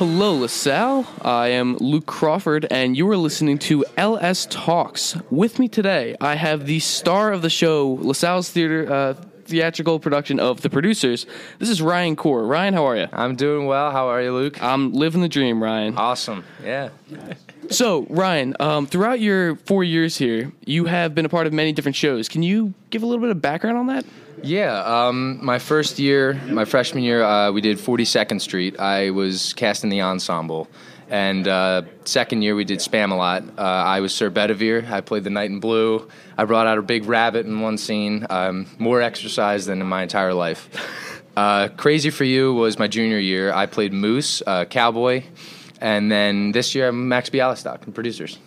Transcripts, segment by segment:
Hello, LaSalle. I am Luke Crawford, and you are listening to LS Talks. With me today, I have the star of the show, LaSalle's theater uh, theatrical production of The Producers. This is Ryan Corr. Ryan, how are you? I'm doing well. How are you, Luke? I'm living the dream, Ryan. Awesome. Yeah. So, Ryan, um, throughout your four years here, you have been a part of many different shows. Can you give a little bit of background on that? Yeah. Um, my first year, my freshman year, uh, we did 42nd Street. I was cast in the ensemble. And uh, second year, we did Spamalot. Uh, I was Sir Bedivere. I played the Knight in Blue. I brought out a big rabbit in one scene. Um, more exercise than in my entire life. Uh, Crazy for You was my junior year. I played Moose, uh, cowboy. And then this year, I'm Max Bialystock and producers.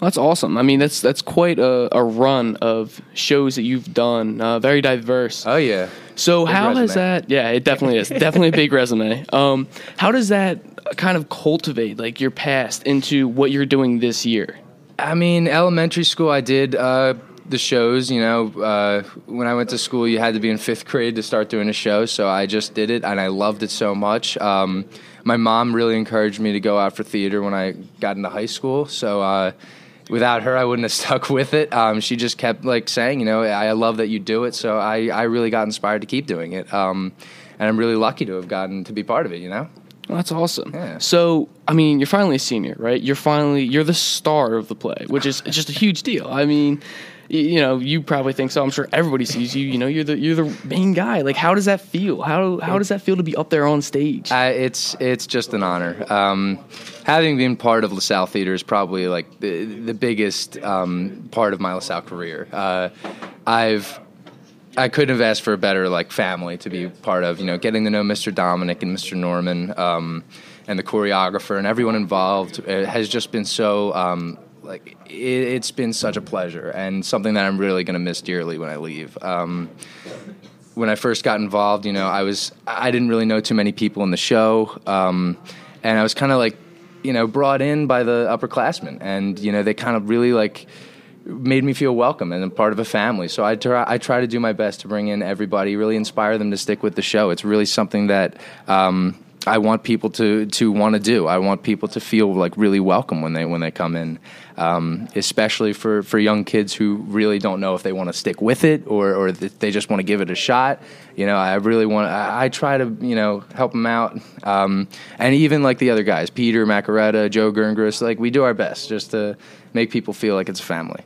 Well, that's awesome. I mean, that's that's quite a, a run of shows that you've done. Uh, very diverse. Oh, yeah. So Big how has resume. that? Yeah, it definitely is. definitely a big resume. Um, how does that kind of cultivate like your past into what you're doing this year? I mean, elementary school, I did uh, the shows. You know, uh, when I went to school, you had to be in fifth grade to start doing a show. So I just did it, and I loved it so much. Um, my mom really encouraged me to go out for theater when I got into high school. So. Uh, Without her, I wouldn't have stuck with it. Um, she just kept like saying, you know, I, I love that you do it. So I, I really got inspired to keep doing it. Um, and I'm really lucky to have gotten to be part of it. You know. Well, that's awesome. Yeah. So, I mean, you're finally a senior, right? You're finally you're the star of the play, which is just a huge deal. I mean, you know, you probably think so. I'm sure everybody sees you. You know, you're the you're the main guy. Like, how does that feel? How how does that feel to be up there on stage? Uh, it's it's just an honor. Um, having been part of LaSalle Theater is probably like the the biggest um, part of my LaSalle career. Uh, I've I couldn't have asked for a better like family to be part of. You know, getting to know Mr. Dominic and Mr. Norman um, and the choreographer and everyone involved uh, has just been so. Um, like it, it's been such a pleasure and something that I'm really going to miss dearly when I leave. Um, when I first got involved, you know, I was I didn't really know too many people in the show, um, and I was kind of like, you know, brought in by the upperclassmen, and you know, they kind of really like made me feel welcome and a part of a family. So I try I try to do my best to bring in everybody, really inspire them to stick with the show. It's really something that. Um, I want people to, to want to do. I want people to feel like really welcome when they when they come in, um, especially for, for young kids who really don't know if they want to stick with it or or they just want to give it a shot. You know, I really want. I, I try to you know help them out, um, and even like the other guys, Peter Macaretta, Joe Gerngrus, like we do our best just to make people feel like it's a family.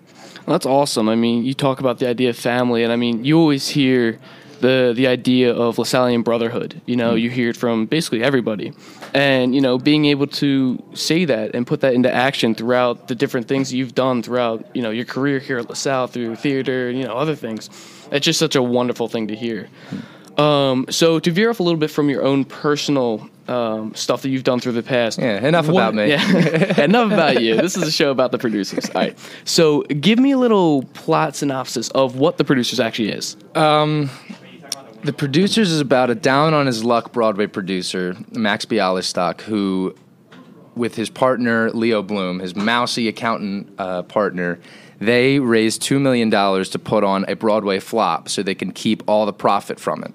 Well, that's awesome. I mean, you talk about the idea of family, and I mean, you always hear the the idea of Lasallian brotherhood. You know, you hear it from basically everybody, and you know, being able to say that and put that into action throughout the different things you've done throughout you know your career here at LaSalle through theater, you know, other things. It's just such a wonderful thing to hear. Um, so to veer off a little bit from your own personal um, stuff that you've done through the past. Yeah, enough what- about me. Yeah, enough about you. This is a show about the producers. All right. So give me a little plot synopsis of what the producers actually is. The producers is about a down on his luck Broadway producer, Max Bialystock, who, with his partner Leo Bloom, his mousy accountant uh, partner, they raised $2 million to put on a Broadway flop so they can keep all the profit from it.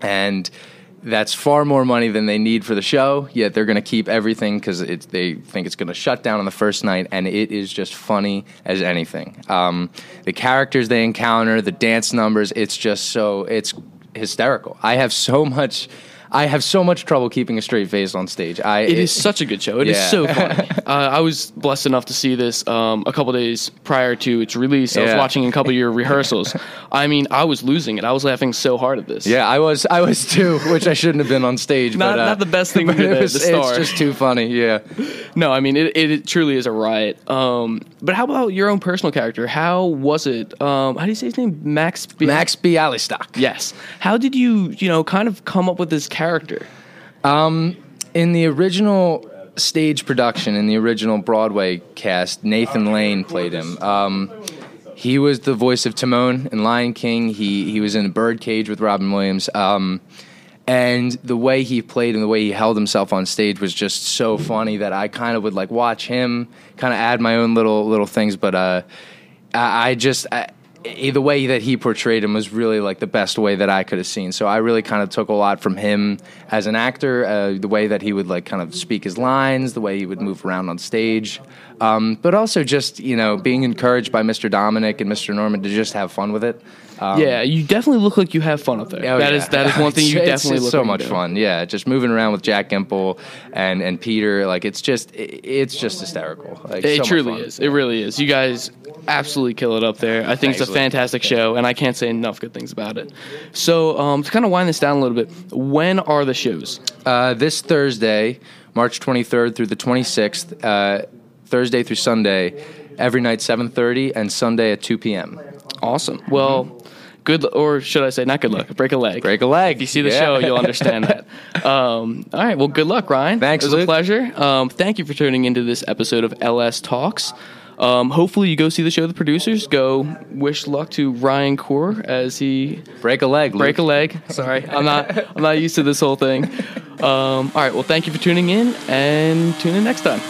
And that's far more money than they need for the show, yet they're going to keep everything because they think it's going to shut down on the first night, and it is just funny as anything. Um, the characters they encounter, the dance numbers, it's just so, it's hysterical. I have so much. I have so much trouble keeping a straight face on stage. I It is such a good show. It is Yeah. so funny. uh, I was blessed enough to see this um, a couple days prior to its release. I was watching a couple of your rehearsals. I mean, I was losing it. I was laughing so hard at this. Yeah, I was. I was too, which I shouldn't have been on stage. Not- but, uh, not the best thing but it was- the. It's just too funny. Yeah. No, I mean, it, it, it truly is a riot. Um, but how about your own personal character? How was it? Um, how do you say his name? Max. Bi- Max Bialystock. Yes. How did you, you know, kind of come up with this character? In the original stage production, in the original Broadway cast, Nathan Lane played him. Um, he was the voice of Timon in Lion King. He he was in a Birdcage with Robin Williams. Um, and the way he played and the way he held himself on stage was just so funny that I kind of would like watch him, kind of add my own little little things. But uh, I, I just I, the way that he portrayed him was really like the best way that I could have seen. So I really kind of took a lot from him as an actor, uh, the way that he would like kind of speak his lines, the way he would move around on stage, um, but also just you know being encouraged by Mr. Dominic and Mr. Norman to just have fun with it. Um, yeah, you definitely look like you have fun up there. Oh, That yeah. is that is one thing you It's- definitely it's look so much do. fun. Yeah, just moving around with Jack Gimple and and Peter, like it's just it- it's just hysterical. Like, It so truly is. It really is. You guys absolutely kill it up there. I think it's a Luke. fantastic show, and I can't say enough good things about it. So, um, to kind of wind this down a little bit, when are the shows? Uh, this Thursday, March 23rd through the 26th, uh, Thursday through Sunday, every night 7:30 and Sunday at 2 p.m. Awesome. Well, good, lu- or should I say, not good luck. Break a leg. Break a leg. If you see the Yeah. show, you'll understand that. Um, all right. Well, good luck, Ryan. Thanks, It was a pleasure. Um, thank you for tuning into this episode of LS Talks. Um, hopefully, you go see the show. The producers go. Wish luck to Ryan Corr as he Break a leg. break a leg. Sorry, I'm not. I'm not used to this whole thing. Um, all right. Well, thank you for tuning in, and tune in next time.